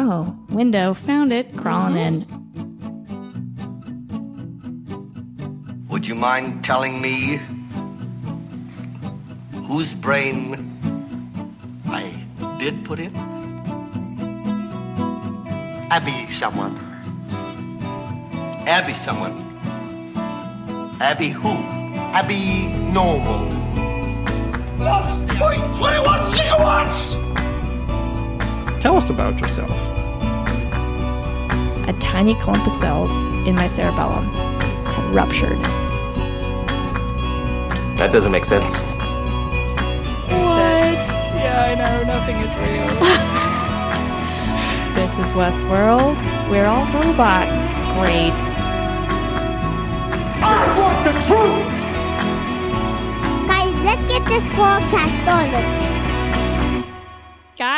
Oh, window. Found it. Crawling uh-huh. in. Would you mind telling me whose brain I did put in? Abby someone. Abby someone. Abby who? Abby normal. 21 gigawatts! Tell us about yourself. A tiny clump of cells in my cerebellum had ruptured. That doesn't make sense. What? Yeah, I know. Nothing is real. This is Westworld. We're all robots. Great. I want the truth! Guys, let's get this podcast started.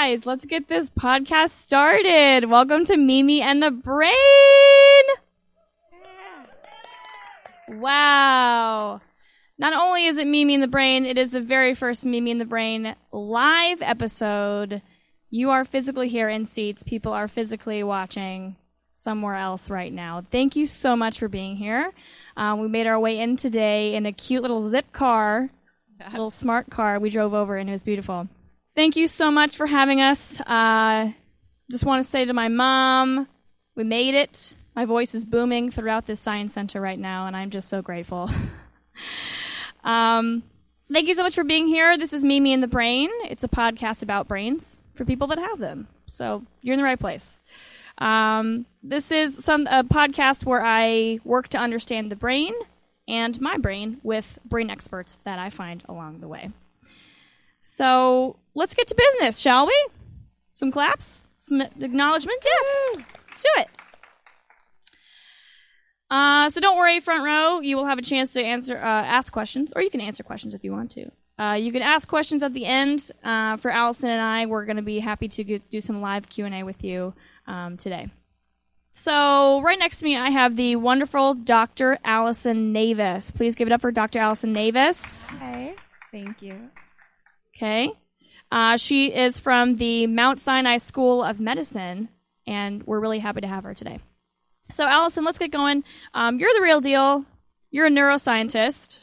Guys, let's get this podcast started. Welcome to Mimi and the Brain. Wow. Not only is it Mimi and the Brain, it is the very first Mimi and the Brain live episode. You are physically here in seats. People are physically watching somewhere else right now. Thank you so much for being here. Um, we made our way in today in a cute little zip car, little smart car. We drove over and it was beautiful. Thank you so much for having us. Uh, just want to say to my mom, we made it. My voice is booming throughout this science center right now, and I'm just so grateful. um, thank you so much for being here. This is Mimi in the Brain. It's a podcast about brains for people that have them. So you're in the right place. Um, this is some a podcast where I work to understand the brain and my brain with brain experts that I find along the way. So let's get to business, shall we? Some claps, some acknowledgement. Yes, let's do it. Uh, so don't worry, front row. You will have a chance to answer, uh, ask questions, or you can answer questions if you want to. Uh, you can ask questions at the end. Uh, for Allison and I, we're going to be happy to get, do some live Q and A with you um, today. So right next to me, I have the wonderful Dr. Allison Navis. Please give it up for Dr. Allison Navis. Hi. Thank you. Okay. Uh, she is from the Mount Sinai School of Medicine, and we're really happy to have her today. So, Allison, let's get going. Um, you're the real deal. You're a neuroscientist,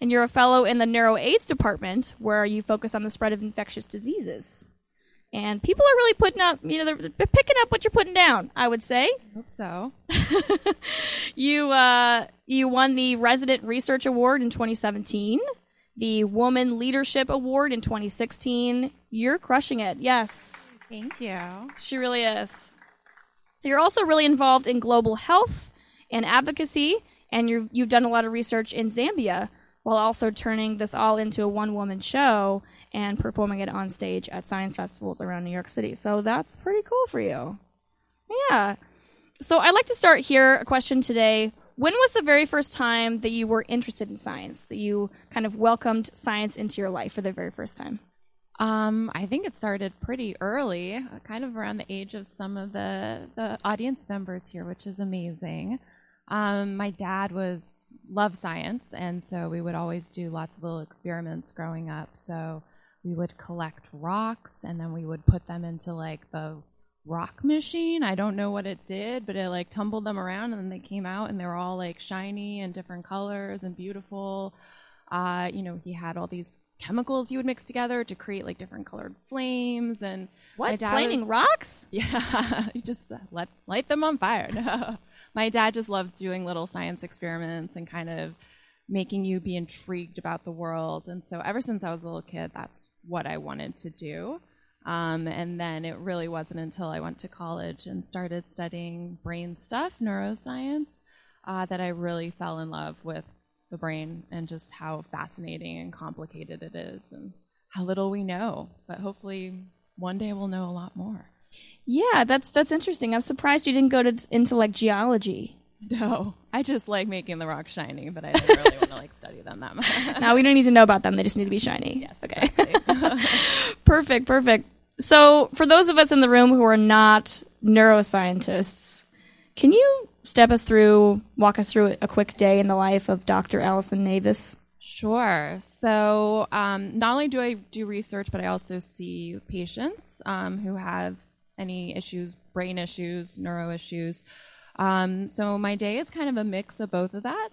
and you're a fellow in the NeuroAIDS department, where you focus on the spread of infectious diseases. And people are really putting up, you know, they're, they're picking up what you're putting down. I would say Hope so. you uh, you won the Resident Research Award in 2017, the Woman Leadership Award in 2016. You're crushing it. Yes, Thank you. she really is. You're also really involved in global health and advocacy, and you you've done a lot of research in Zambia while also turning this all into a one woman show and performing it on stage at science festivals around New York City. So that's pretty cool for you. Yeah. So I'd like to start here a question today. When was the very first time that you were interested in science, that you kind of welcomed science into your life for the very first time? Um, I think it started pretty early, kind of around the age of some of the, the audience members here, which is amazing. Um, my dad was loved science, and so we would always do lots of little experiments growing up. So we would collect rocks, and then we would put them into like the rock machine. I don't know what it did, but it like tumbled them around, and then they came out, and they were all like shiny and different colors and beautiful. Uh, you know, he had all these chemicals he would mix together to create like different colored flames and What? Flaming was- rocks? yeah, you just uh, let light them on fire. No. My dad just loved doing little science experiments and kind of making you be intrigued about the world. And so ever since I was a little kid, that's what I wanted to do. Um, and then it really wasn't until I went to college and started studying brain stuff, neuroscience, uh, that I really fell in love with the brain and just how fascinating and complicated it is and how little we know. But hopefully one day we'll know a lot more. Yeah, that's that's interesting. I'm surprised you didn't go to into like geology. No, I just like making the rocks shiny, but I didn't really want to like study them that much. Now we don't need to know about them; they just need to be shiny. yes, Okay. exactly. perfect, perfect. So, for those of us in the room who are not neuroscientists, can you step us through, walk us through a quick day in the life of Dr. Allison Navis? Sure. So, um, not only do I do research, but I also see patients um, who have any issues, brain issues, neuro issues. Um, so my day is kind of a mix of both of that.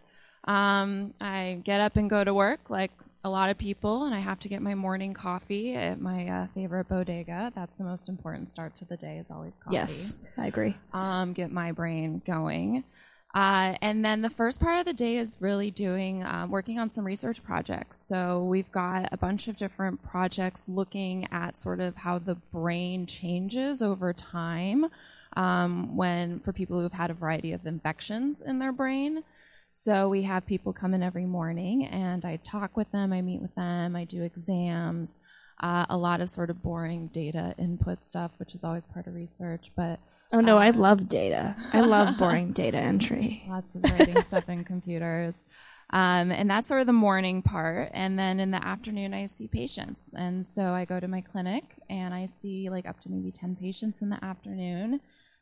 Um, I get up and go to work like a lot of people, and I have to get my morning coffee at my uh, favorite bodega. That's the most important start to the day. Is always coffee Yes, I agree. um, get my brain going. Uh, and then the first part of the day is really doing um, working on some research projects. So we've got a bunch of different projects looking at sort of how the brain changes over time um, when for people who've had a variety of infections in their brain. So we have people come in every morning, and I talk with them, I meet with them, I do exams, uh, a lot of sort of boring data input stuff, which is always part of research, but Oh no, I love data. I love boring data entry. lots of writing stuff in computers. Um, and that's sort of the morning part. And then in the afternoon, I see patients. And so I go to my clinic and I see like up to maybe 10 patients in the afternoon.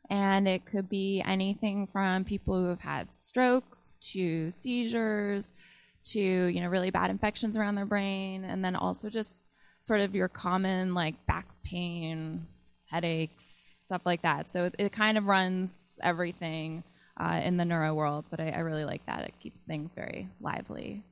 And it could be anything from people who have had strokes to seizures to, you know, really bad infections around their brain. And then also just sort of your common like back pain, headaches, stuff like that. So it, it kind of runs everything uh, in the neuro world, but I, I really like that. It keeps things very lively.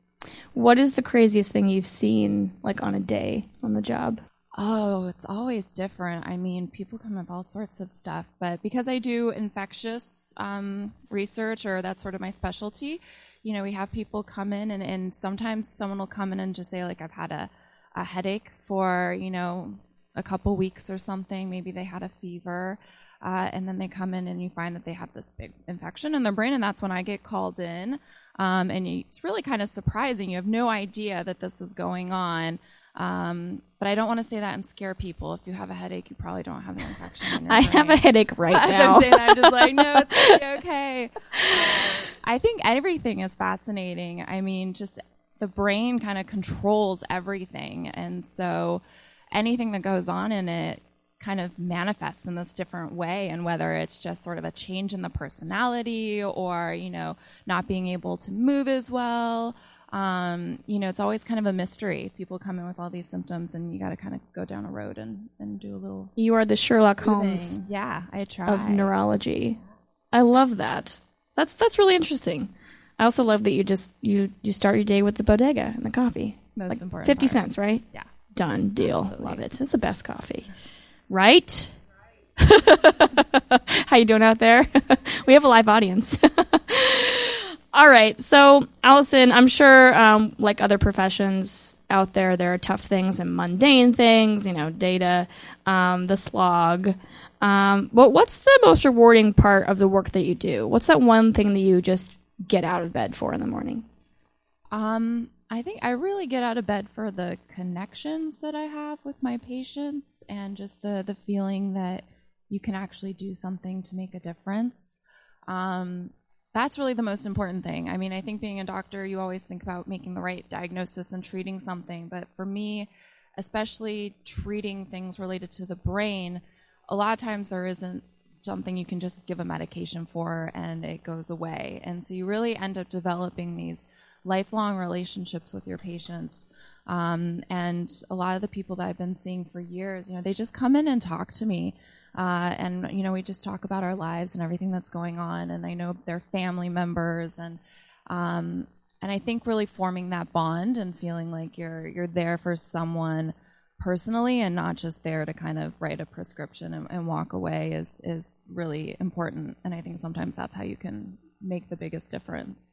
What is the craziest thing you've seen like on a day on the job? Oh, it's always different. I mean, people come with all sorts of stuff, but because I do infectious um, research, or that's sort of my specialty, you know, we have people come in, and, and sometimes someone will come in and just say, like, I've had a, a headache for, you know, a couple weeks or something. Maybe they had a fever. Uh, and then they come in and you find that they have this big infection in their brain, and that's when I get called in. Um, and you, it's really kind of surprising. You have no idea that this is going on. Um, but I don't want to say that and scare people. If you have a headache, you probably don't have an infection. I have a headache right As now. I'm saying, I'm just like, no, it's okay. Um, I think everything is fascinating. I mean, just the brain kind of controls everything, and so anything that goes on in it kind of manifests in this different way and whether it's just sort of a change in the personality or you know not being able to move as well um, you know it's always kind of a mystery people come in with all these symptoms and you got to kind of go down a road and, and do a little you are the Sherlock Holmes yeah i try of neurology. I love that. That's that's really interesting. I also love that you just you you start your day with the bodega and the coffee. Most Like important Fifty part. cents, right? Yeah. Done deal. Absolutely. Love it. It's the best coffee, right? How you doing out there? we have a live audience. All right. So, Allison, I'm sure, um, like other professions out there, there are tough things and mundane things, you know, data, um, the slog. Um, but what's the most rewarding part of the work that you do? What's that one thing that you just get out of bed for in the morning? Um, I think I really get out of bed for the connections that I have with my patients and just the the feeling that you can actually do something to make a difference. Um, that's really the most important thing. I mean, I think being a doctor, you always think about making the right diagnosis and treating something, but for me, especially treating things related to the brain, a lot of times there isn't something you can just give a medication for and it goes away. And so you really end up developing these lifelong relationships with your patients. Um, and a lot of the people that I've been seeing for years, you know, they just come in and talk to me. Uh, and, you know, we just talk about our lives and everything that's going on. And I know they're family members. And, um, and I think really forming that bond and feeling like you're, you're there for someone personally and not just there to kind of write a prescription and, and walk away is, is really important. And I think sometimes that's how you can make the biggest difference.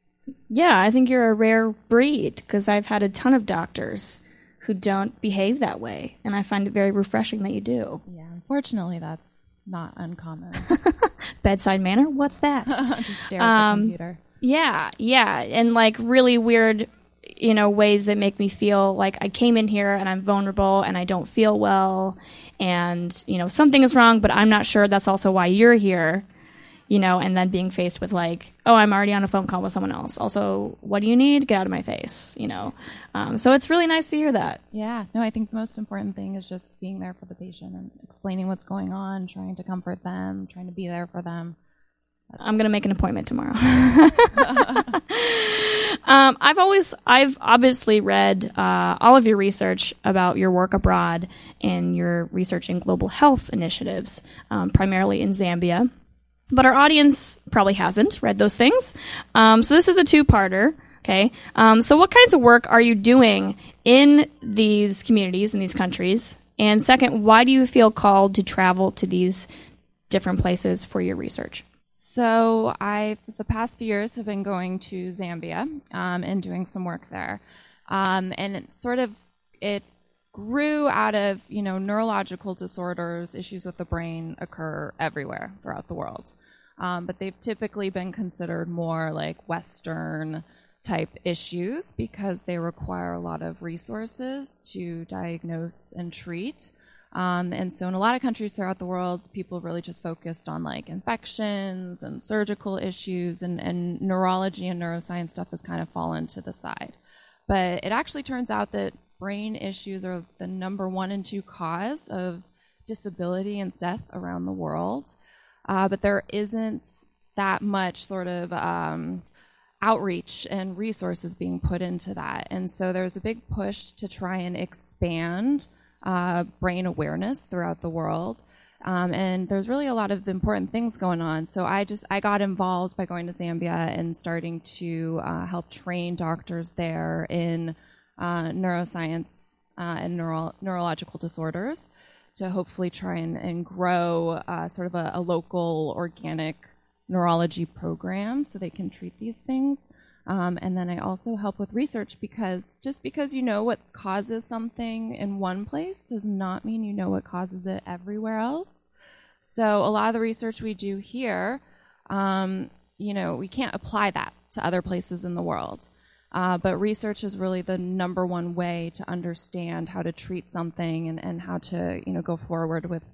Yeah, I think you're a rare breed because I've had a ton of doctors who don't behave that way, and I find it very refreshing that you do. Yeah, unfortunately, that's not uncommon. Bedside manner? What's that? Just stare at Um, the computer. yeah, yeah, and like really weird, you know, ways that make me feel like I came in here and I'm vulnerable and I don't feel well, and you know something is wrong, but I'm not sure. That's also why you're here. You know, and then being faced with like, oh, I'm already on a phone call with someone else. Also, what do you need? Get out of my face. You know, um, so it's really nice to hear that. Yeah, no, I think the most important thing is just being there for the patient and explaining what's going on, trying to comfort them, trying to be there for them. I'm gonna make an appointment tomorrow. um, I've always, I've obviously read uh, all of your research about your work abroad and your research in global health initiatives, um, primarily in Zambia. But our audience probably hasn't read those things. Um, so this is a two-parter. Okay. Um, so what kinds of work are you doing in these communities in these countries? And second, why do you feel called to travel to these different places for your research? So I, the past few years, have been going to Zambia um, and doing some work there, um, and it sort of it grew out of you know neurological disorders, issues with the brain occur everywhere throughout the world, um, but they've typically been considered more like Western type issues because they require a lot of resources to diagnose and treat. Um, and so, in a lot of countries throughout the world, people really just focused on like infections and surgical issues, and, and neurology and neuroscience stuff has kind of fallen to the side. But it actually turns out that brain issues are the number one and two cause of disability and death around the world. Uh, but there isn't that much sort of um, outreach and resources being put into that. And so there's a big push to try and expand uh, brain awareness throughout the world. Um, and there's really a lot of important things going on. So I just I got involved by going to Zambia and starting to uh, help train doctors there in uh, neuroscience uh, and neuro- neurological disorders to hopefully try and, and grow uh, sort of a, a local organic neurology program so they can treat these things. Um, and then I also help with research because just because you know what causes something in one place does not mean you know what causes it everywhere else. So a lot of the research we do here, um, you know, we can't apply that to other places in the world. Uh, but research is really the number one way to understand how to treat something and, and how to, you know, go forward with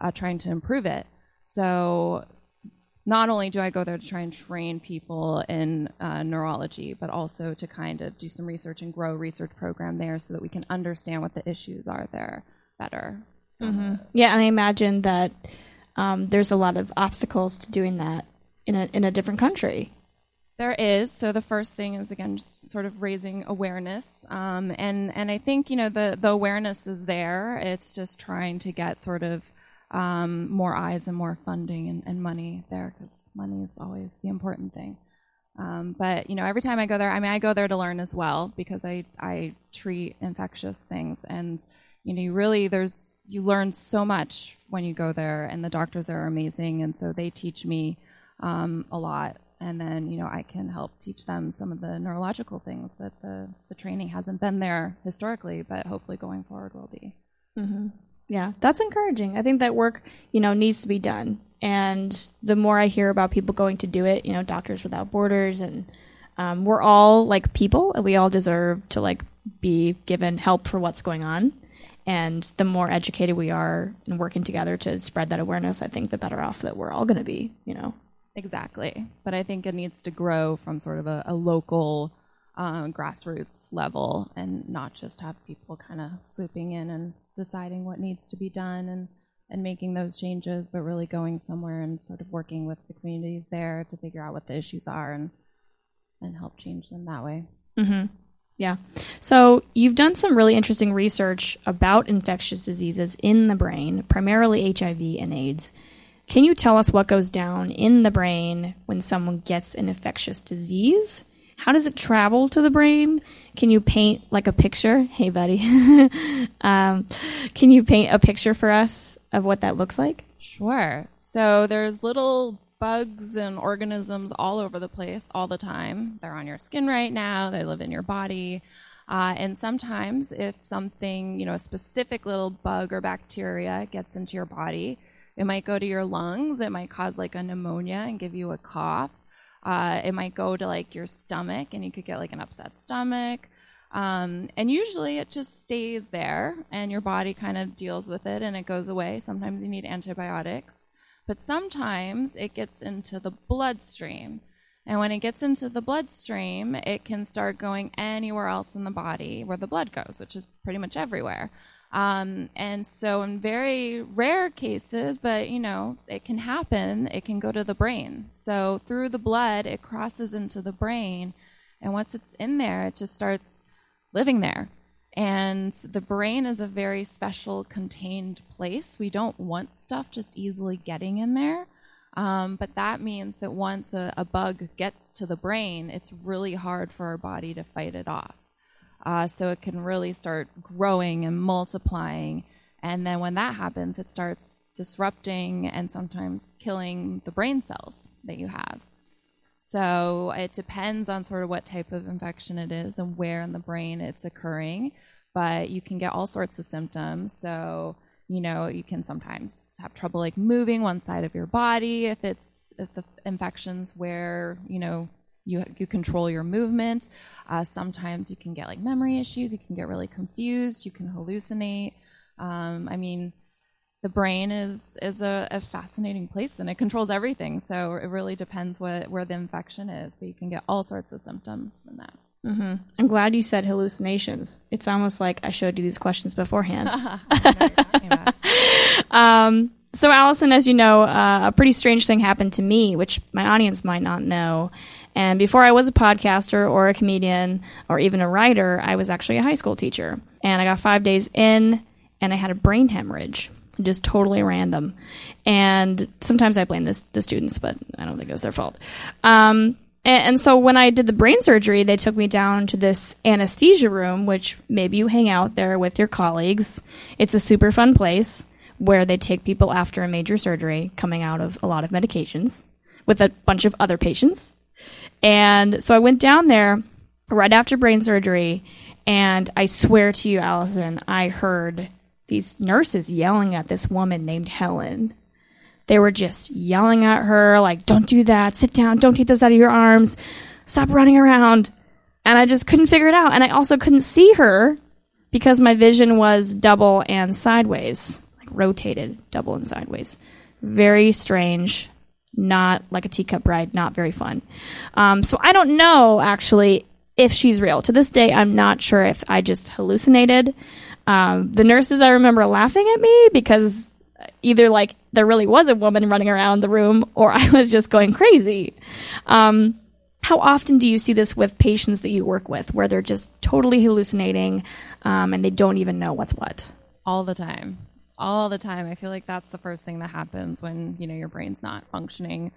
uh, trying to improve it. So not only do I go there to try and train people in uh, neurology, but also to kind of do some research and grow a research program there so that we can understand what the issues are there better. Mm-hmm. Yeah, and I imagine that um, there's a lot of obstacles to doing that in a in a different country. There is. So the first thing is again just sort of raising awareness, um, and and I think you know the the awareness is there. It's just trying to get sort of um, more eyes and more funding and, and money there because money is always the important thing. Um, but you know, every time I go there, I mean, I go there to learn as well because I I treat infectious things, and you know, you really there's you learn so much when you go there, and the doctors are amazing, and so they teach me um, a lot, and then you know, I can help teach them some of the neurological things that the the training hasn't been there historically, but hopefully going forward will be. Mm-hmm. Yeah, that's encouraging. I think that work, you know, needs to be done. And the more I hear about people going to do it, you know, Doctors Without Borders, and um, we're all like people, and we all deserve to like be given help for what's going on. And the more educated we are and working together to spread that awareness, I think the better off that we're all going to be. You know. Exactly, but I think it needs to grow from sort of a, a local um, grassroots level and not just have people kind of swooping in and deciding what needs to be done and, and making those changes, but really going somewhere and sort of working with the communities there to figure out what the issues are and, and help change them that way. Mm-hmm. Yeah. So you've done some really interesting research about infectious diseases in the brain, primarily HIV and AIDS. Can you tell us what goes down in the brain when someone gets an infectious disease? How does it travel to the brain? Can you paint like a picture? Hey, buddy. um, can you paint a picture for us of what that looks like? Sure. So there's little bugs and organisms all over the place all the time. They're on your skin right now. They live in your body. Uh, and sometimes, if something, you know, a specific little bug or bacteria gets into your body, it might go to your lungs. It might cause like a pneumonia and give you a cough. Uh, it might go to like your stomach, and you could get like an upset stomach. Um, and usually it just stays there, and your body kind of deals with it, and it goes away. Sometimes you need antibiotics, but sometimes it gets into the bloodstream. And when it gets into the bloodstream, it can start going anywhere else in the body where the blood goes, which is pretty much everywhere. Um, and so, in very rare cases, but you know, it can happen, it can go to the brain. So, through the blood, it crosses into the brain. And once it's in there, it just starts living there. And the brain is a very special contained place. We don't want stuff just easily getting in there. Um, but that means that once a, a, bug gets to the brain, it's really hard for our body to fight it off. Uh, so it can really start growing and multiplying. And then when that happens, it starts disrupting and sometimes killing the brain cells that you have. So it depends on sort of what type of infection it is and where in the brain it's occurring. But you can get all sorts of symptoms. So, you know, you can sometimes have trouble like moving one side of your body if it's if the infections where, you know, you, you control your movement. Uh, sometimes you can get like memory issues. You can get really confused. You can hallucinate. Um, I mean, the brain is is a, a, fascinating place and it controls everything. So it really depends what where the infection is, but you can get all sorts of symptoms from that. Mm-hmm. I'm glad you said hallucinations. It's almost like I showed you these questions beforehand. um, so, Allison, as you know, uh, a pretty strange thing happened to me, which my audience might not know. And before I was a podcaster or a comedian or even a writer, I was actually a high school teacher. And I got five days in, and I had a brain hemorrhage just totally random. And sometimes I blame this, the students, but I don't think it was their fault. Um, and, and, so when I did the brain surgery, they took me down to this anesthesia room, which maybe you hang out there with your colleagues. It's a super fun place where they take people after a major surgery coming out of a lot of medications with a bunch of other patients. And so I went down there right after brain surgery, and I swear to you, Allison, I heard these nurses yelling at this woman named Helen. They were just yelling at her, like, don't do that, sit down, don't take those out of your arms, stop running around. And I just couldn't figure it out. And I also couldn't see her because my vision was double and sideways, rotated double and sideways. Very strange, not like a teacup ride, not very fun. Um, so I don't know actually if she's real. To this day, I'm not sure if I just hallucinated um, the nurses, I remember laughing at me because either like there really was a woman running around the room or I was just going crazy. Um, how often do you see this with patients that you work with where they're just totally hallucinating um, and they don't even know what's what? All the time. All the time. I feel like that's the first thing that happens when, you know, your brain's not functioning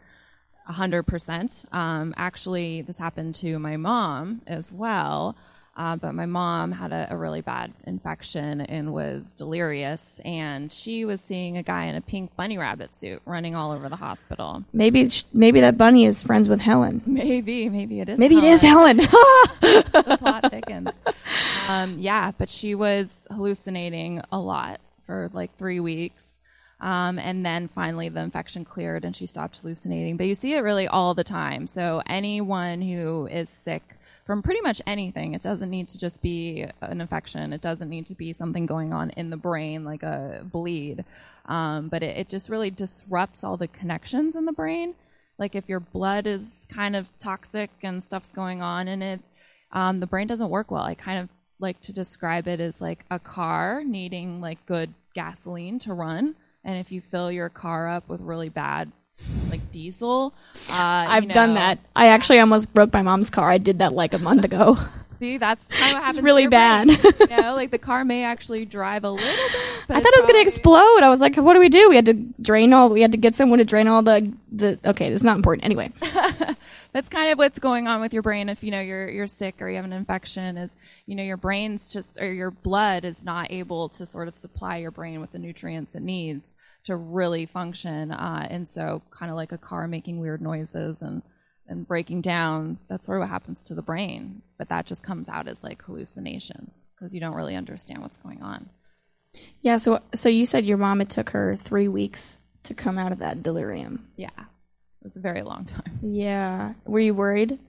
100%. Um, actually, this happened to my mom as well. Uh, but my mom had a, a, really bad infection and was delirious, and she was seeing a guy in a pink bunny rabbit suit running all over the hospital. Maybe maybe that bunny is friends with Helen. Maybe maybe it is. Maybe Helen. it is Helen. the plot thickens. Um, yeah, but she was hallucinating a lot for like three weeks. Um, and then finally the infection cleared and she stopped hallucinating. But you see it really all the time. So anyone who is sick from pretty much anything. It doesn't need to just be an infection. It doesn't need to be something going on in the brain like a bleed. Um, but it, it just really disrupts all the connections in the brain. Like if your blood is kind of toxic and stuff's going on in it, um, the brain doesn't work well. I kind of like to describe it as like a car needing like good gasoline to run. And if you fill your car up with really bad like diesel. Uh, I've know. done that. I actually almost broke my mom's car. I did that like a month ago. See, that's kind of. It's really bad. you know, like the car may actually drive a little bit. I thought it was going to explode. I was like, "What do we do? We had to drain all. We had to get someone to drain all the the. Okay, it's not important anyway." that's kind of what's going on with your brain if you know you're you're sick or you have an infection. Is you know your brain's just or your blood is not able to sort of supply your brain with the nutrients it needs to really function. Uh, and so, kind of like a car making weird noises and and breaking down, that's sort of what happens to the brain. But that just comes out as like hallucinations because you don't really understand what's going on. Yeah. So, so you said your mom it took her three weeks to come out of that delirium. Yeah, it was a very long time. Yeah. Were you worried?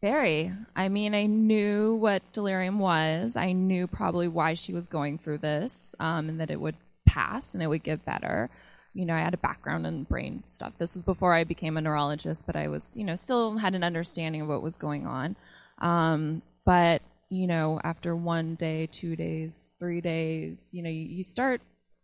Very. I mean, I knew what delirium was. I knew probably why she was going through this, um, and that it would pass and it would get better. You know, I had a background in brain stuff. This was before I became a neurologist, but I was, you know, still had an understanding of what was going on. Um, but you know, after one day, two days, three days, you know, you, you start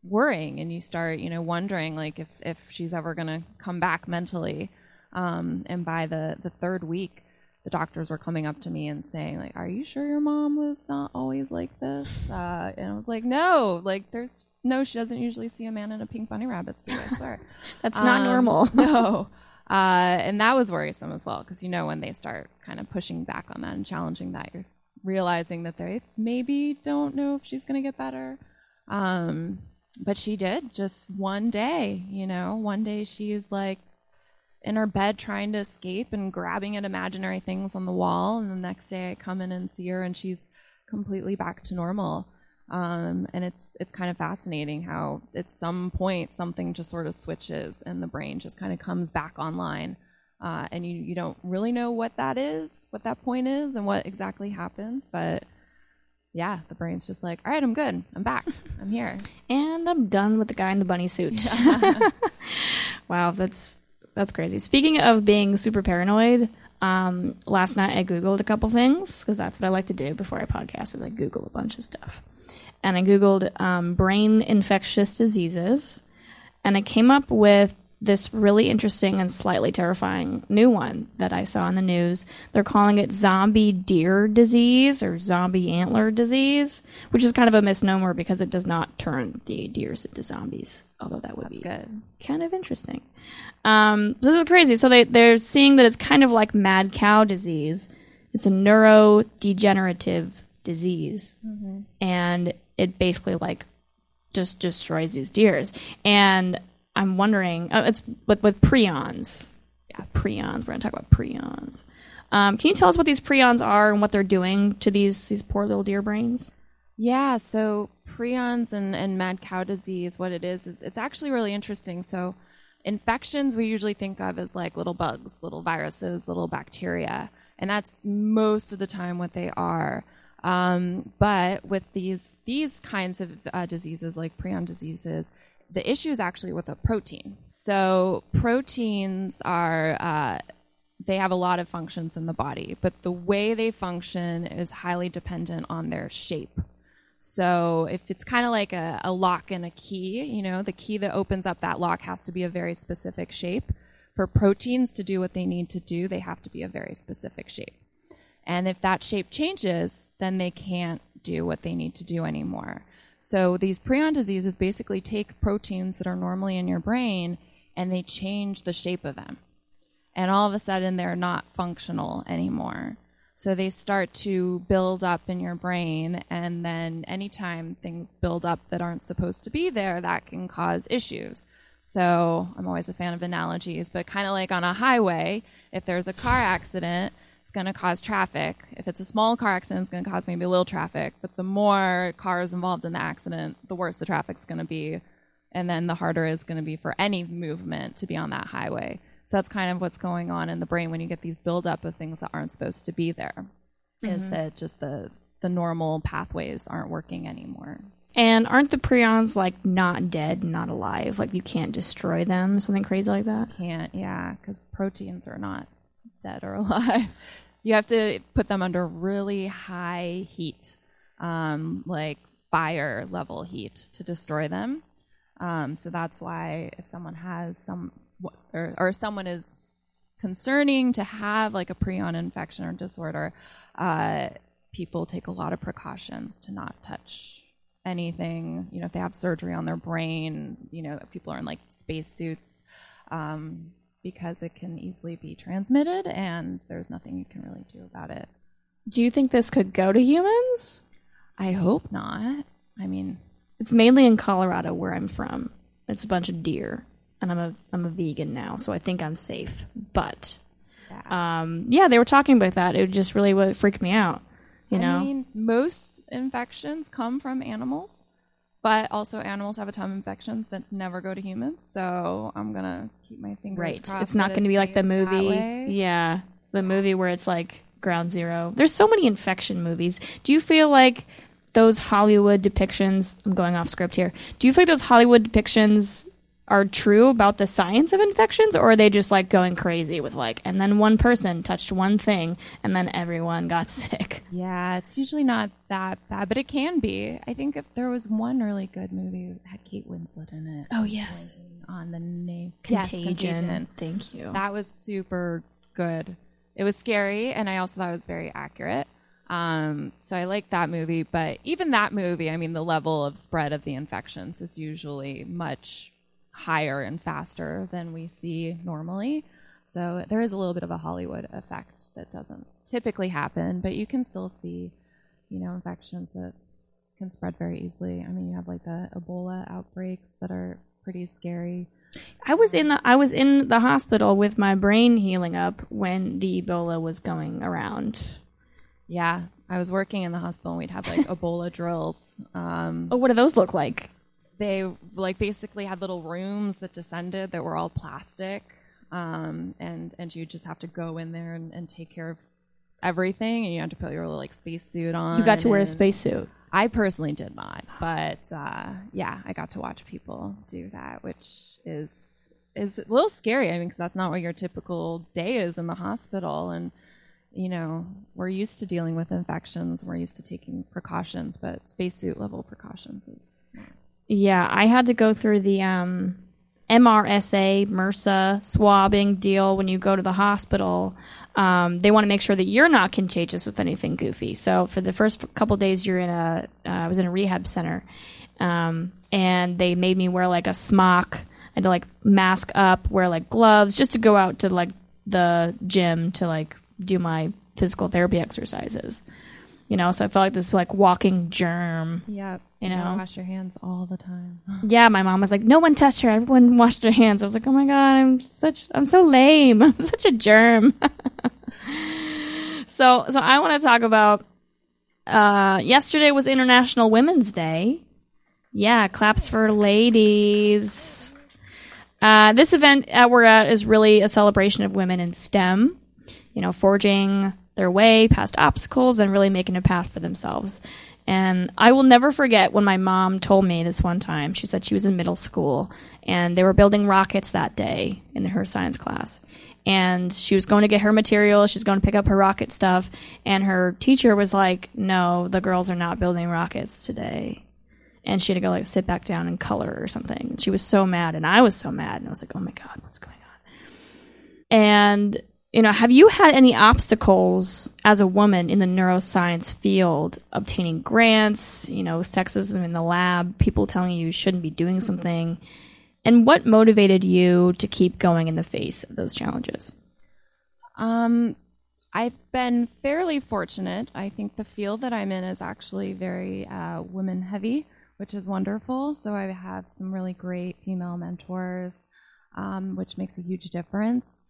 worrying and you start, you know, wondering like if, if she's ever going to come back mentally. Um, and by the, the third week, the doctors were coming up to me and saying like, "Are you sure your mom was not always like this?" Uh, and I was like, "No, like there's no, she doesn't usually see a man in a pink bunny rabbit suit. I swear." That's not Um, normal. no. Uh, and that was worrisome as well because you know when they start kind of pushing back on that and challenging that, you're realizing that they maybe don't know if she's going to get better. Um, but she did just one day, you know, one day she's like in her bed trying to escape and grabbing at imaginary things on the wall. And the next day I come in and see her and she's completely back to normal. Um, and it's it's kind of fascinating how at some point something just sort of switches and the brain just kind of comes back online. Uh, and you, you don't really know what that is, what that point is, and what exactly happens. But yeah, the brain's just like, all right, I'm good. I'm back. I'm here. And I'm done with the guy in the bunny suit. wow, that's that's crazy. Speaking of being super paranoid, um, last night I googled a couple things because that's what I like to do before I podcast. Is I Google a bunch of stuff, and I googled um, brain infectious diseases, and I came up with this really interesting and slightly terrifying new one that I saw in the news. They're calling it zombie deer disease or zombie antler disease, which is kind of a misnomer because it does not turn the deers into zombies. Although that would be Good. kind of interesting. Um, this is crazy. So they they're seeing that it's kind of like mad cow disease. It's a neurodegenerative disease, and it basically like just destroys these deers. And I'm wondering, oh, it's with with prions. Yeah, prions. We're gonna talk about prions. Um, can you tell us what these prions are and what they're doing to these these poor little deer brains? Yeah, so prions and, and mad cow disease, what it is, is it's actually really interesting. So, infections we usually think of as like little bugs, little viruses, little bacteria, and that's most of the time what they are. Um, but with these these kinds of uh, diseases, like prion diseases, the issue is actually with a protein. So proteins are uh, they have a lot of functions in the body, but the way they function is highly dependent on their shape. So if it's kind of like a, a lock and a key, you know, the key that opens up that lock has to be a very specific shape. For proteins to do what they need to do, they have to be a very specific shape. And if that shape changes, then they can't do what they need to do anymore. So these prion diseases basically take proteins that are normally in your brain and they change the shape of them and all of a sudden they're not functional anymore. So they start to build up in your brain, and then anytime things build up that aren't supposed to be there, that can cause issues. So I'm always a fan of analogies, but kind of like on a highway, if there's a car accident, it's going to cause traffic. If it's a small car accident, it's going to cause maybe a little traffic. But the more cars involved in the accident, the worse the traffic's going to be. And then the harder it's going to be for any movement to be on that highway. So that's kind of what's going on in the brain when you get these buildup of things that aren't supposed to be there. Is mm-hmm. that just the the normal pathways aren't working anymore? And aren't the prions like not dead, not alive? Like you can't destroy them, something crazy like that? Can't, yeah, because proteins are not dead or alive. You have to put them under really high heat, um, like fire level heat, to destroy them. Um, so that's why if someone has some, or, or someone is concerning to have like a prion infection or disorder, uh, people take a lot of precautions to not touch anything. You know, if they have surgery on their brain, you know, people are in like spacesuits um, because it can easily be transmitted, and there's nothing you can really do about it. Do you think this could go to humans? I hope not. I mean, It's mainly in Colorado where I'm from. It's a bunch of deer, and I'm a I'm a vegan now, so I think I'm safe. But um, yeah, they were talking about that. It just really what freaked me out. You know, I mean, most infections come from animals, but also animals have a ton of infections that never go to humans. So I'm gonna keep my fingers right? crossed. It's not going to be like the movie. Yeah, the movie where it's like Ground Zero. There's so many infection movies. Do you feel like those Hollywood depictions? I'm going off script here. Do you feel like those Hollywood depictions are true about the science of infections, or are they just like going crazy with like, and then one person touched one thing, and then everyone got sick? Yeah, it's usually not that bad, but it can be. I think if there was one really good movie that had Kate Winslet in it. Oh, yes. On the name Yes, Contagion. Thank you. That was super good. It was scary, and I also thought it was very accurate. Um, so I like that movie, but even that movie, I mean, the level of spread of the infections is usually much higher and faster than we see normally. So there is a little bit of a Hollywood effect that doesn't typically happen, but you can still see, you know, infections that can spread very easily. I mean, you have like the Ebola outbreaks that are pretty scary. I was in the I was in the hospital with my brain healing up when the Ebola was going around. Yeah, I was working in the hospital and we'd have like Ebola drills. Um, Oh, what do those look like? They like basically had little rooms that descended that were all plastic um, and and you just have to go in there and, and take care of everything and you have to put your little like spacesuit on You got to wear a spacesuit. i personally did not but uh, yeah i got to watch people do that which is is a little scary i mean because that's not what your typical day is in the hospital and you know we're used to dealing with infections we're used to taking precautions but spacesuit level precautions is Yeah, I had to go through the um, MRSA, MRSA swabbing deal when you go to the hospital. Um, they want to make sure that you're not contagious with anything goofy. So for the first couple days, you're in a, uh, I was in a rehab center, um, and they made me wear like a smock. I had to like mask up, wear like gloves, just to go out to like the gym to like do my physical therapy exercises. You know, so I felt like this like walking germ. Yep. You know? wash your hands all the time. Yeah, my mom was like, "No one touched her. Everyone washed their hands." I was like, "Oh my god, I'm such I'm so lame. I'm such a germ." so, so I want to talk about uh yesterday was International Women's Day. Yeah, claps for ladies. Uh, this event at we're at is really a celebration of women in STEM. You know, forging their way past obstacles and really making a path for themselves. And I will never forget when my mom told me this one time. She said she was in middle school and they were building rockets that day in her science class. And she was going to get her material, she was going to pick up her rocket stuff, and her teacher was like, "No, the girls are not building rockets today." And she had to go like sit back down and color or something. She was so mad and I was so mad and I was like, "Oh my god, what's going on?" And you know, have you had any obstacles as a woman in the neuroscience field obtaining grants, you know, sexism in the lab, people telling you you shouldn't be doing something? And what motivated you to keep going in the face of those challenges? Um, I've been fairly fortunate. I think the field that I'm in is actually very uh, women heavy, which is wonderful. So I have some really great female mentors, um, which makes a huge difference.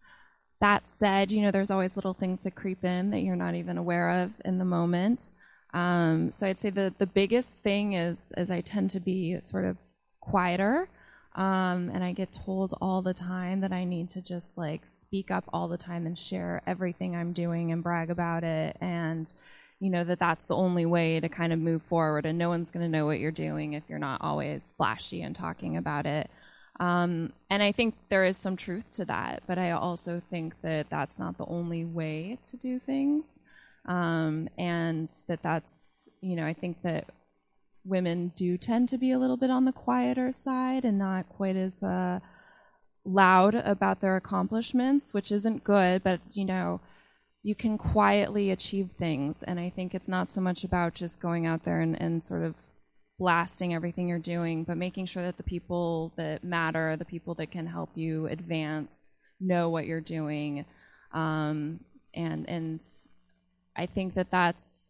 That said, you know, there's always little things that creep in that you're not even aware of in the moment. Um, so I'd say the the biggest thing is is I tend to be sort of quieter. Um, and I get told all the time that I need to just like speak up all the time and share everything I'm doing and brag about it. And, you know, that that's the only way to kind of move forward. And no one's going to know what you're doing if you're not always flashy and talking about it. Um, and I think there is some truth to that. But I also think that that's not the only way to do things. Um, and that that's, you know, I think that women do tend to be a little bit on the quieter side and not quite as uh, loud about their accomplishments, which isn't good, but you know, you can quietly achieve things. And I think it's not so much about just going out there and, and sort of blasting everything you're doing, but making sure that the people that matter, the people that can help you advance, know what you're doing. Um, and, and I think that that's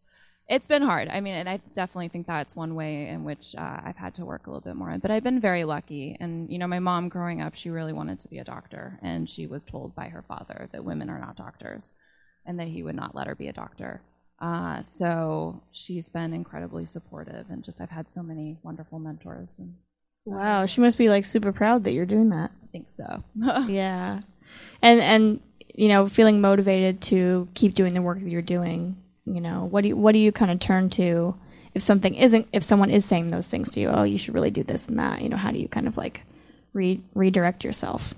it's been hard. I mean, and I definitely think that's one way in which uh, I've had to work a little bit more. But I've been very lucky. And, you know, my mom growing up, she really wanted to be a doctor. And she was told by her father that women are not doctors and that he would not let her be a doctor. Uh, so she's been incredibly supportive. And just, I've had so many wonderful mentors. And so Wow, she must be like super proud that you're doing that. I think so. yeah. And and you know, feeling motivated to keep doing the work that you're doing. You know, what do you what do you kind of turn to if something isn't if someone is saying those things to you? Oh, you should really do this and that. You know, how do you kind of like re- redirect yourself?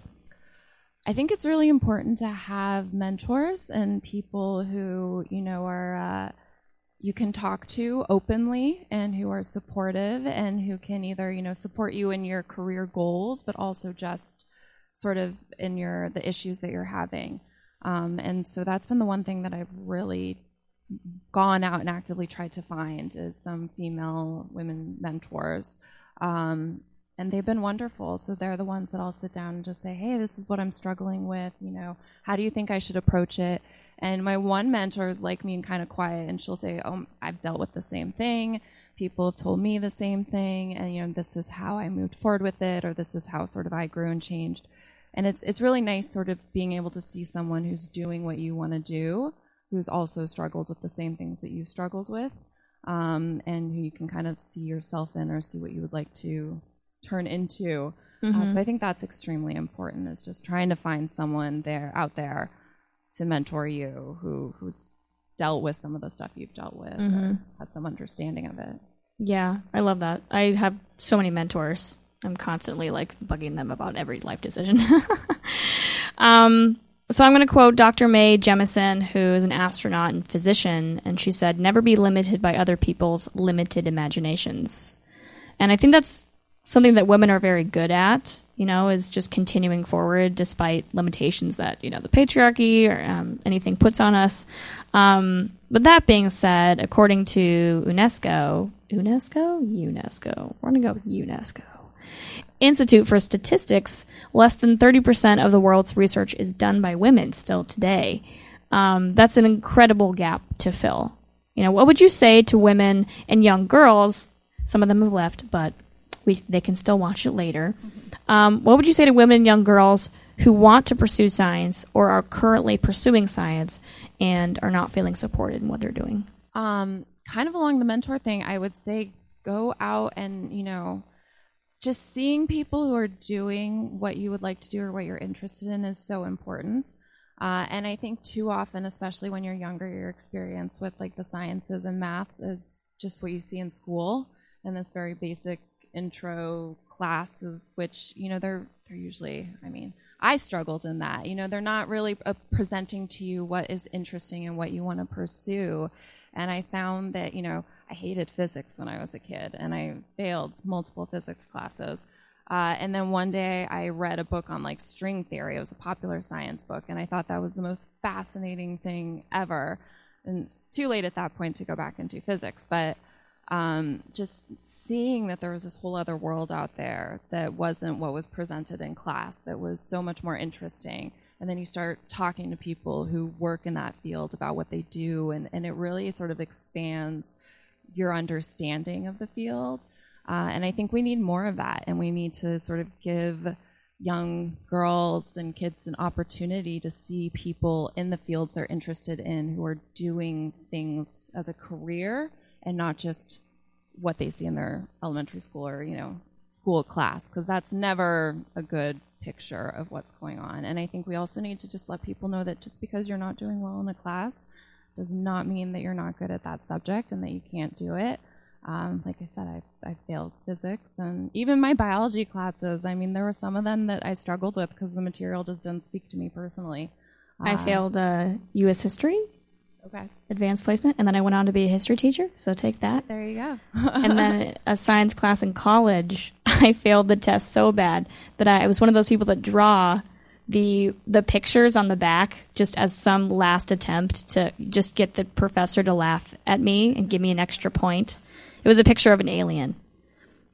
I think it's really important to have mentors and people who, you know, are uh, you can talk to openly and who are supportive and who can either, you know, support you in your career goals, but also just sort of in your the issues that you're having. Um, and so that's been the one thing that I've really gone out and actively tried to find is some female women mentors. Um, and they've been wonderful. So they're the ones that I'll sit down and just say, "Hey, this is what I'm struggling with. You know, how do you think I should approach it?" And my one mentor is like me and kind of quiet, and she'll say, "Oh, I've dealt with the same thing. People have told me the same thing, and you know, this is how I moved forward with it, or this is how sort of I grew and changed." And it's it's really nice, sort of being able to see someone who's doing what you want to do, who's also struggled with the same things that you struggled with, um, and who you can kind of see yourself in or see what you would like to turn into. Uh, so I think that's extremely important. Is just trying to find someone there out there to mentor you who who's dealt with some of the stuff you've dealt with, or has some understanding of it. Yeah, I love that. I have so many mentors. I'm constantly like bugging them about every life decision. um, so I'm going to quote Dr. Mae Jemison, who is an astronaut and physician, and she said, "Never be limited by other people's limited imaginations." And I think that's something that women are very good at. You know, is just continuing forward despite limitations that you know the patriarchy or um, anything puts on us. Um, but that being said, according to UNESCO, UNESCO, UNESCO, we're gonna go with UNESCO. Institute for Statistics, less than 30% of the world's research is done by women still today. Um, that's an incredible gap to fill. You know, what would you say to women and young girls? Some of them have left, but we, they can still watch it later. Um, what would you say to women and young girls who want to pursue science or are currently pursuing science and are not feeling supported in what they're doing? Um, kind of along the mentor thing, I would say go out and, you know, just seeing people who are doing what you would like to do or what you're interested in is so important. Uh, and I think too often, especially when you're younger, your experience with like the sciences and maths is just what you see in school and this very basic intro classes, which you know they're they're usually. I mean, I struggled in that. You know, they're not really uh, presenting to you what is interesting and what you want to pursue. And I found that you know I hated physics when I was a kid, and I failed multiple physics classes. Uh, and then one day I read a book on like string theory. It was a popular science book, and I thought that was the most fascinating thing ever. And too late at that point to go back and do physics, but um, just seeing that there was this whole other world out there that wasn't what was presented in class, that was so much more interesting. And then you start talking to people who work in that field about what they do, and, and it really sort of expands your understanding of the field. Uh, and I think we need more of that, and we need to sort of give young girls and kids an opportunity to see people in the fields they're interested in who are doing things as a career and not just what they see in their elementary school or you know school class because that's never a good picture of what's going on. And i think we also need to just let people know that just because you're not doing well in a class does not mean that you're not good at that subject and that you can't do it. Um, like i said I, I failed physics and even my biology classes. I mean there were some of them that i struggled with because the material just didn't speak to me personally. I failed uh, U.S. history, okay advanced placement, and then I went on to be a history teacher. So take that. there you go and then a science class in college, I failed the test so bad that I, I was one of those people that draw the the pictures on the back just as some last attempt to just get the professor to laugh at me and give me an extra point. It was a picture of an alien.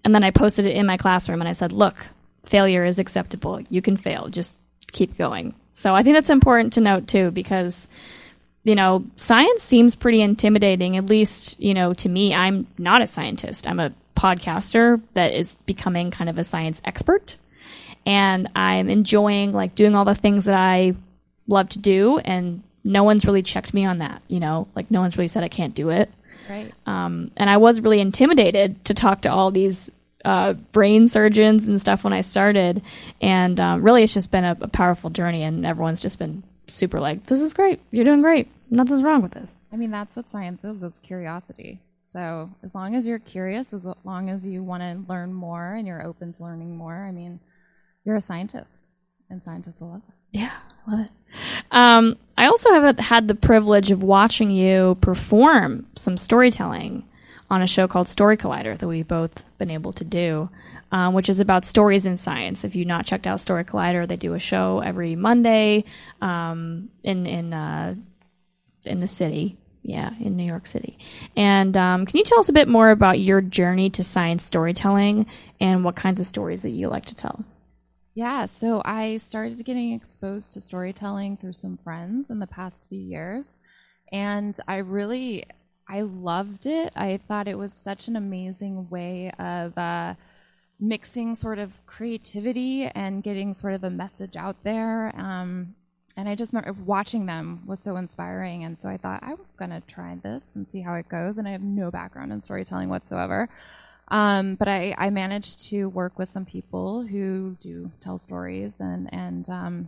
And then I posted it in my classroom and I said, "Look, failure is acceptable. You can fail. Just keep going." So I think that's important to note too because you know, science seems pretty intimidating, at least, you know, to me. I'm not a scientist. I'm a podcaster that is becoming kind of a science expert. And I'm enjoying like doing all the things that I love to do. And no one's really checked me on that, you know, like no one's really said I can't do it. right Um, and I was really intimidated to talk to all these uh, brain surgeons and stuff when I started. And um, really, it's just been a, a powerful journey, and everyone's just been super like, "This is great. You're doing great. Nothing's wrong with this." I mean, that's what science is, is curiosity. So as long as you're curious, as long as you want to learn more and you're open to learning more, I mean, you're a scientist, and scientists will love it. Yeah, I love it. Um, I also have had the privilege of watching you perform some storytelling on a show called Story Collider that we've both been able to do, um, which is about stories in science. If you've not checked out Story Collider, they do a show every Monday um, in in uh, in the city. Yeah, in New York City. And um, can you tell us a bit more about your journey to science storytelling and what kinds of stories that you like to tell? Yeah, so I started getting exposed to storytelling through some friends in the past few years, and I really I loved it. I thought it was such an amazing way of uh, mixing sort of creativity and getting sort of a message out there. Um, and I just remember watching them was so inspiring, and so I thought I'm gonna try this and see how it goes. And I have no background in storytelling whatsoever. Um, but I, I managed to work with some people who do tell stories, and and um,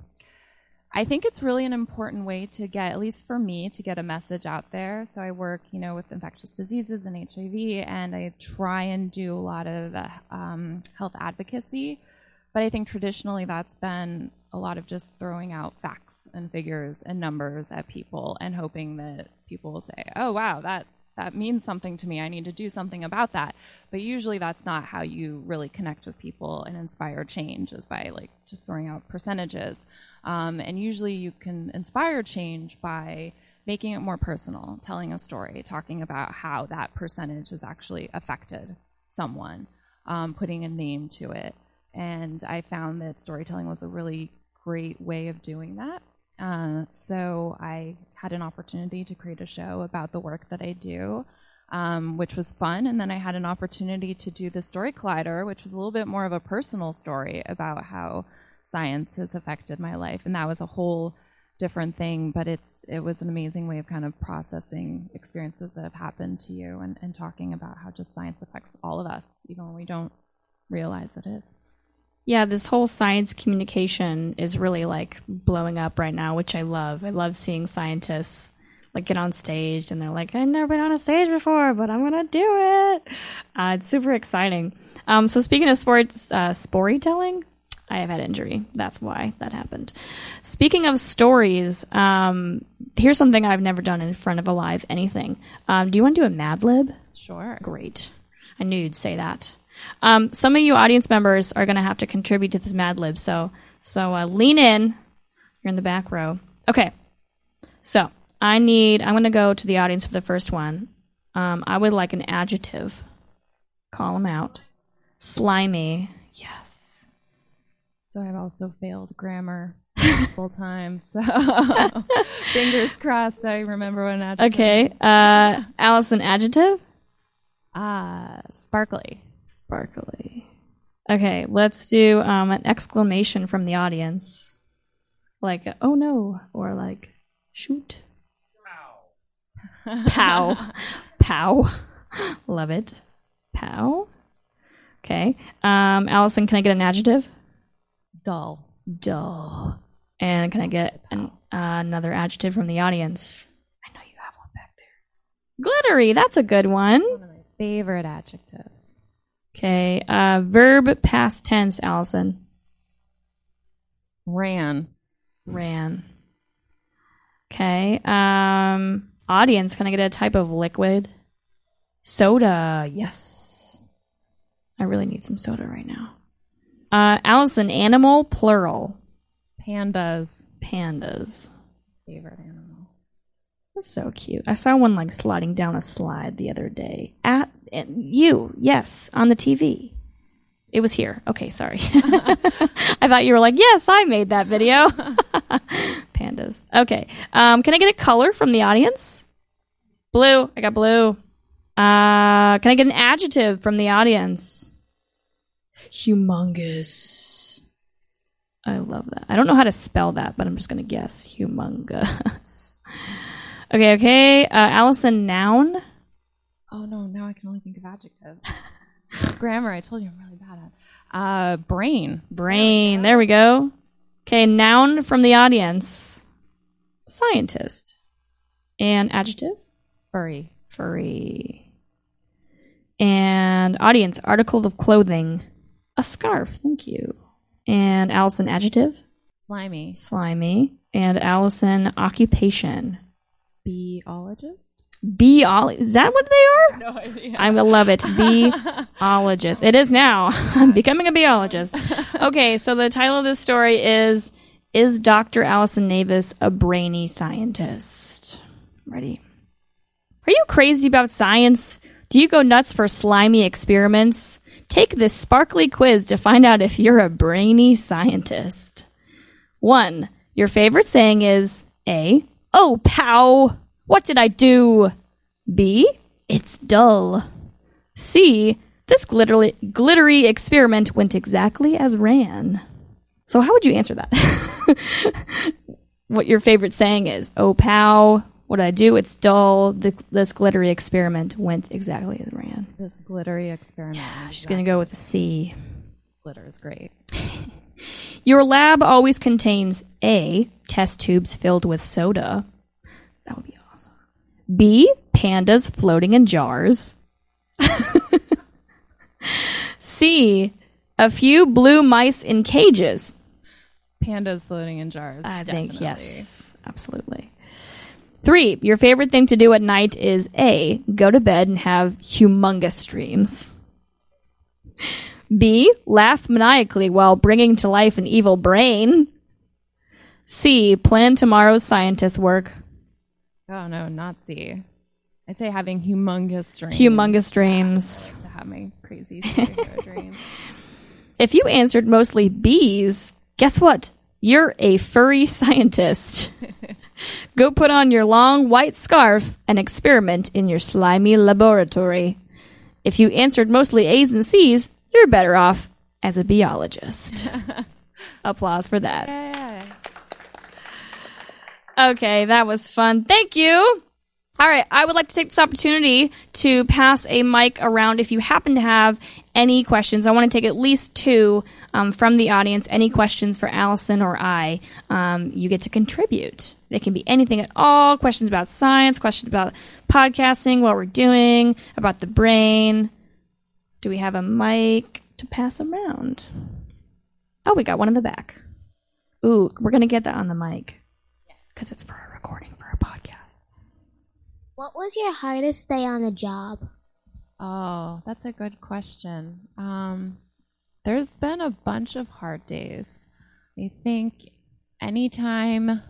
I think it's really an important way to get, at least for me, to get a message out there. So I work, you know, with infectious diseases and HIV, and I try and do a lot of um, health advocacy. But I think traditionally that's been a lot of just throwing out facts and figures and numbers at people and hoping that people will say, "Oh, wow, that that means something to me. I need to do something about that. But usually that's not how you really connect with people and inspire change is by like just throwing out percentages. Um, and usually you can inspire change by making it more personal, telling a story, talking about how that percentage has actually affected someone, um, putting a name to it. And I found that storytelling was a really great way of doing that. Uh, so I had an opportunity to create a show about the work that I do, um, which was fun. And then I had an opportunity to do the Story Collider, which was a little bit more of a personal story about how science has affected my life. And that was a whole different thing, but it's it was an amazing way of kind of processing experiences that have happened to you and, and talking about how just science affects all of us, even when we don't realize it is. Yeah, this whole science communication is really like blowing up right now, which I love. I love seeing scientists like get on stage and they're like, I've never been on a stage before, but I'm gonna do it. Uh, it's super exciting. Um, so speaking of sports, uh, storytelling, I have had injury. That's why that happened. Speaking of stories, um, here's something I've never done in front of a live anything. Um, do you want to do a Mad Lib? Sure. Great. I knew you'd say that. Um, some of you audience members are going to have to contribute to this Mad Lib, so so uh, lean in. You're in the back row. Okay. So I need. I'm going to go to the audience for the first one. Um, I would like an adjective. Call them out. Slimy. Yes. So I've also failed grammar multiple times. So fingers crossed I remember what an adjective. Okay. Uh, Allison, adjective. Ah, sparkly. Sparkly. Okay, let's do um, an exclamation from the audience, like "Oh no!" or like "Shoot!" Pow. Pow, pow. Love it. Pow. Okay. Um, Allison, can I get an adjective? Dull. Dull. And can I get an, uh, another adjective from the audience? I know you have one back there. Glittery. That's a good one. One of my favorite adjectives. Okay. Uh, verb past tense, Allison. Ran. Ran. Okay. Um, audience, can I get a type of liquid? Soda. Yes. I really need some soda right now. Uh, Allison, animal, plural. Pandas. Pandas. Favorite animal. They're so cute. I saw one like sliding down a slide the other day. At and you, yes, on the TV. It was here. Okay, sorry. I thought you were like, yes, I made that video. Pandas. Okay. Um, can I get a color from the audience? Blue. I got blue. Uh, can I get an adjective from the audience? Humongous. I love that. I don't know how to spell that, but I'm just going to guess. Humongous. okay, okay. Uh, Allison, noun. Oh no, now I can only think of adjectives. Grammar, I told you I'm really bad at. Uh, brain. Brain. There we go. Okay, noun from the audience. Scientist. And adjective? Furry. Furry. And audience, article of clothing. A scarf. Thank you. And Allison, adjective? Slimy. Slimy. And Allison, occupation? Biologist? Biol- Is that what they are? No idea. I love it. Biologist. It is now. I'm becoming a biologist. Okay, so the title of this story is Is Dr. Allison Navis a brainy scientist? Ready? Are you crazy about science? Do you go nuts for slimy experiments? Take this sparkly quiz to find out if you're a brainy scientist. 1. Your favorite saying is A. Oh, pow! What did I do? B. It's dull. C. This glittery, glittery experiment went exactly as ran. So, how would you answer that? what your favorite saying is? Oh, pow! What did I do? It's dull. The, this glittery experiment went exactly as ran. This glittery experiment. Yeah, She's gonna go with a C. Glitter is great. Your lab always contains A. Test tubes filled with soda. That would be awesome. B. Pandas floating in jars. C. A few blue mice in cages. Pandas floating in jars. I think yes, absolutely. Three. Your favorite thing to do at night is A. Go to bed and have humongous dreams. B. Laugh maniacally while bringing to life an evil brain. C. Plan tomorrow's scientist work. Oh no, not C. I'd say having humongous dreams. Humongous dreams. To have my crazy dreams. If you answered mostly B's, guess what? You're a furry scientist. Go put on your long white scarf and experiment in your slimy laboratory. If you answered mostly A's and C's, you're better off as a biologist. Applause for that. Yeah. Okay, that was fun. Thank you. All right, I would like to take this opportunity to pass a mic around. If you happen to have any questions, I want to take at least two um, from the audience. Any questions for Allison or I, um, you get to contribute. They can be anything at all questions about science, questions about podcasting, what we're doing, about the brain. Do we have a mic to pass around? Oh, we got one in the back. Ooh, we're going to get that on the mic because it's for a recording for a podcast. What was your hardest day on the job? Oh, that's a good question. Um, there's been a bunch of hard days. I think anytime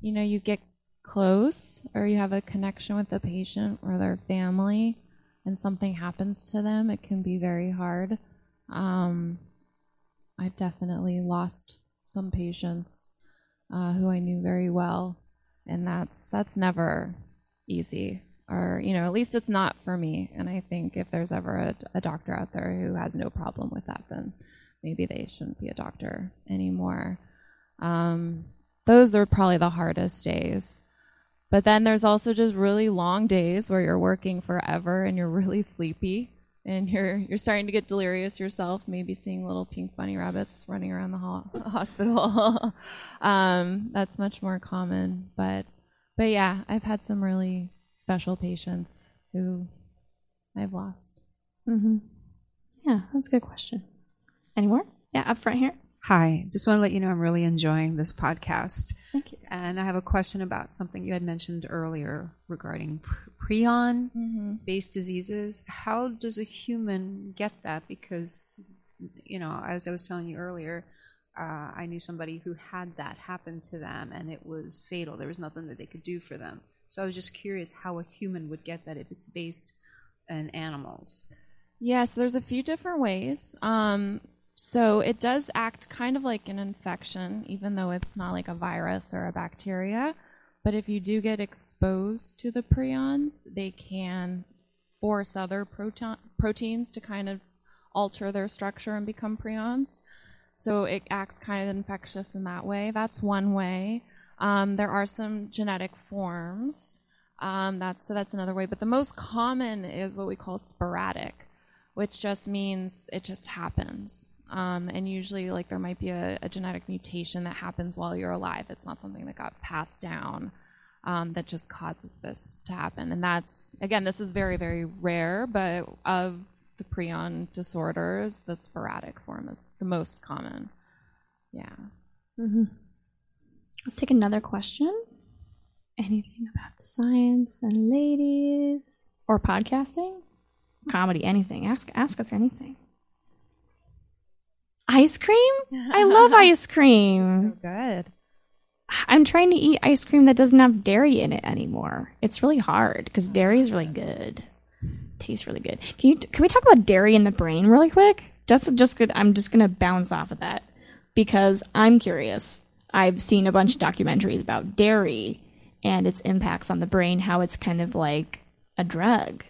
you know you get close or you have a connection with a patient or their family and something happens to them, it can be very hard. Um, I've definitely lost some patients uh, who I knew very well, and that's that's never easy. Or you know, at least it's not for me. And I think if there's ever a, a doctor out there who has no problem with that, then maybe they shouldn't be a doctor anymore. Um, those are probably the hardest days. But then there's also just really long days where you're working forever and you're really sleepy and you're you're starting to get delirious yourself, maybe seeing little pink bunny rabbits running around the ho- hospital. um, that's much more common, but but yeah, I've had some really special patients who I've lost. Mm-hmm. Yeah, that's a good question. Any more? Yeah, up front here. Hi, just want to let you know I'm really enjoying this podcast. Thank you. And I have a question about something you had mentioned earlier regarding prion based diseases. How does a human get that? Because, you know, as I was telling you earlier, uh, I knew somebody who had that happen to them and it was fatal. There was nothing that they could do for them. So I was just curious how a human would get that if it's based in animals. Yes, there's a few different ways. Um, so it does act kind of like an infection, even though it's not like a virus or a bacteria. But if you do get exposed to the prions, they can force other protein proteins to kind of alter their structure and become prions. So it acts kind of infectious in that way. That's one way. Um, there are some genetic forms. Um, that's so that's another way. But the most common is what we call sporadic, which just means it just happens. Um, and usually, like there might be a, a, genetic mutation that happens while you're alive. It's not something that got passed down um, that just causes this to happen. And that's again, this is very very rare. But of the prion disorders, the sporadic form is the most common. Yeah. Mm-hmm. Let's take another question. Anything about science and ladies or podcasting, comedy, anything? Ask ask us anything. Ice cream? I love ice cream. Good. I'm trying to eat ice cream that doesn't have dairy in it anymore. It's really hard because oh, dairy is really good. Tastes really good. Can you can we talk about dairy in the brain really quick? Just just good. I'm just gonna bounce off of that because I'm curious. I've seen a bunch of documentaries about dairy and its impacts on the brain, how it's kind of like a drug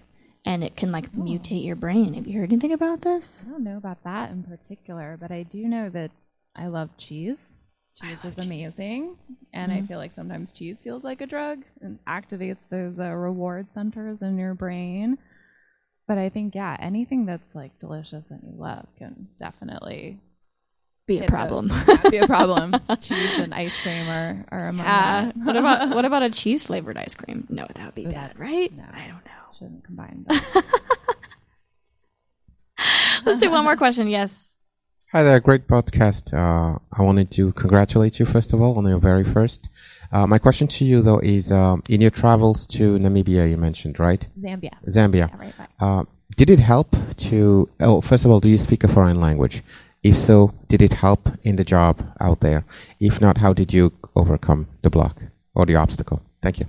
and it can like mutate your brain. Have you heard anything about this? I don't know about that in particular, but I do know that I love cheese. Cheese is amazing, and I feel like sometimes cheese feels like a drug and activates those uh, reward centers in your brain. But I think yeah, anything that's like delicious and you love can definitely Be a hit those- problem. yeah, be a problem. cheese and ice cream are, are among Yeah. what about what about a cheese flavored ice cream? No, that would be bad, right? no. I don't know. Shouldn't combine. Let's do one more question. Yes. Hi there, great podcast. Uh, I wanted to congratulate you first of all on your very first. Uh, my question to you though is, um, in your travels to Namibia, you mentioned right, Zambia. Zambia. Yeah, right back. Uh, did it help to? Oh, first of all, do you speak a foreign language? If so, did it help in the job out there? If not, how did you overcome the block or the obstacle? Thank you.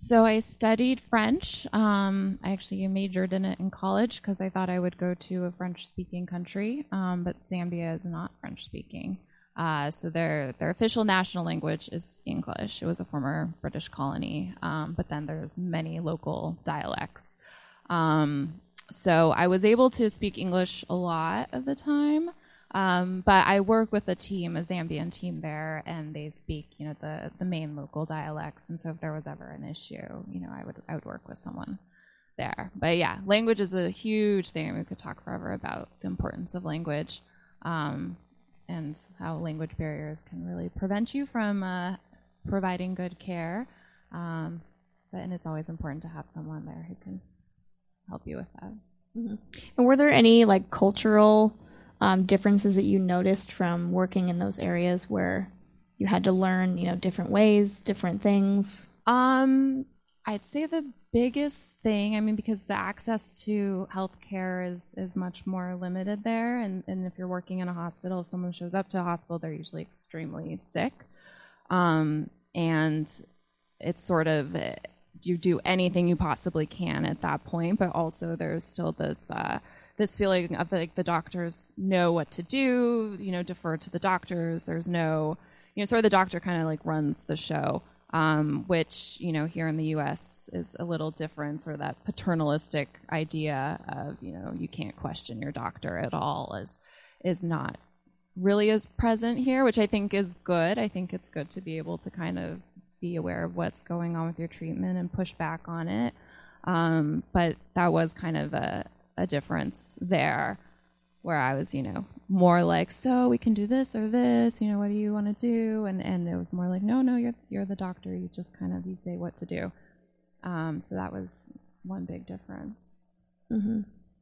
So I studied French. Um, I actually majored in it in college because I thought I would go to a French-speaking country, um, but Zambia is not French-speaking. Uh, so their their official national language is English. It was a former British colony, um, but then there's many local dialects. Um, so I was able to speak English a lot of the time. Um, but I work with a team, a Zambian team there, and they speak, you know, the, the main local dialects. And so if there was ever an issue, you know, I would I would work with someone there. But yeah, language is a huge thing. We could talk forever about the importance of language, um, and how language barriers can really prevent you from uh, providing good care. Um, but and it's always important to have someone there who can help you with that. And were there any like cultural um, differences that you noticed from working in those areas where you had to learn, you know, different ways, different things? Um, I'd say the biggest thing, I mean, because the access to healthcare is is much more limited there, and and if you're working in a hospital, if someone shows up to a hospital, they're usually extremely sick, um, and it's sort of you do anything you possibly can at that point, but also there's still this. Uh, this feeling of like the doctors know what to do, you know, defer to the doctors. There's no, you know, sort of the doctor kind of like runs the show, um, which you know here in the U.S. is a little different, sort of that paternalistic idea of you know you can't question your doctor at all is is not really as present here, which I think is good. I think it's good to be able to kind of be aware of what's going on with your treatment and push back on it. Um, but that was kind of a, a difference there where I was, you know, more like, so we can do this or this, you know, what do you want to do? And, and it was more like, no, no, you're, you're the doctor. You just kind of, you say what to do. Um, so that was one big difference.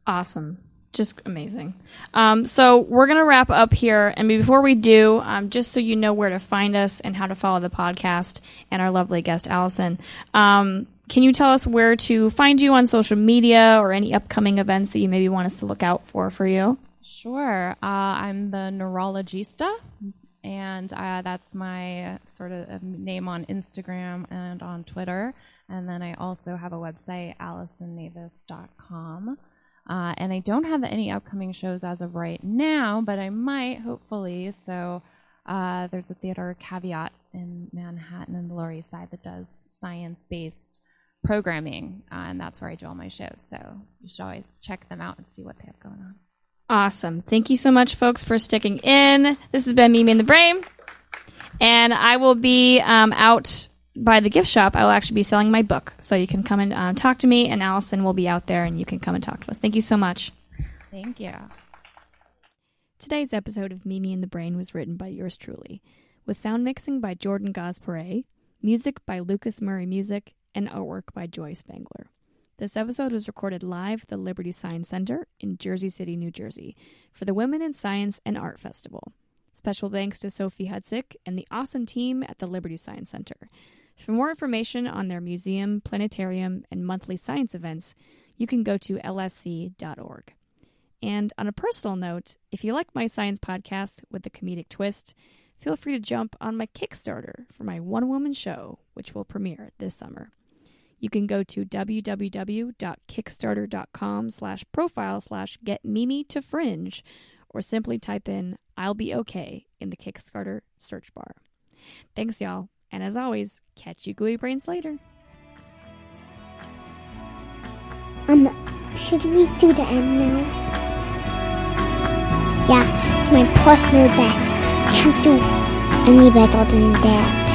Awesome. Just amazing. Um, so we're to wrap up here. And before we do, um, just so you know where to find us and how to follow the podcast and our lovely guest, Allison, um, can you tell us where to find you on social media or any upcoming events that you maybe want us to look out for for you? Sure. Uh, I'm the neurologista, and uh, that's my sort of uh, name on Instagram and on Twitter. And then I also have a website, AllisonNavis.com. Uh, and I don't have any upcoming shows as of right now, but I might, hopefully. So uh, there's a theater caveat in Manhattan and the Lower East Side that does science based programming, uh, and that's where I do all my shows. So you should always check them out and see what they have going on. Awesome. Thank you so much, folks, for sticking in. This has been Mimi in the Brain. And I will be um, out by the gift shop. I will actually be selling my book. So you can come and uh, talk to me, and Allison will be out there, and you can come and talk to us. Thank you so much. Thank you. Today's episode of Mimi in the Brain was written by yours truly, with sound mixing by Jordan Gospere, music by Lucas Murray Music, and artwork by Joy Spangler. This episode was recorded live at the Liberty Science Center in Jersey City, New Jersey, for the Women in Science and Art Festival. Special thanks to Sophie Hudzik and the awesome team at the Liberty Science Center. For more information on their museum, planetarium, and monthly science events, you can go to lsc.org. And on a personal note, if you like my science podcast with a comedic twist, feel free to jump on my Kickstarter for my one woman show, which will premiere this summer. You can go to www.kickstarter.com slash profile slash get Mimi to fringe or simply type in I'll be okay in the Kickstarter search bar. Thanks, y'all. And as always, catch you gooey brains later. Um, should we do the end now? Yeah, it's my personal best. Can't do any better than that.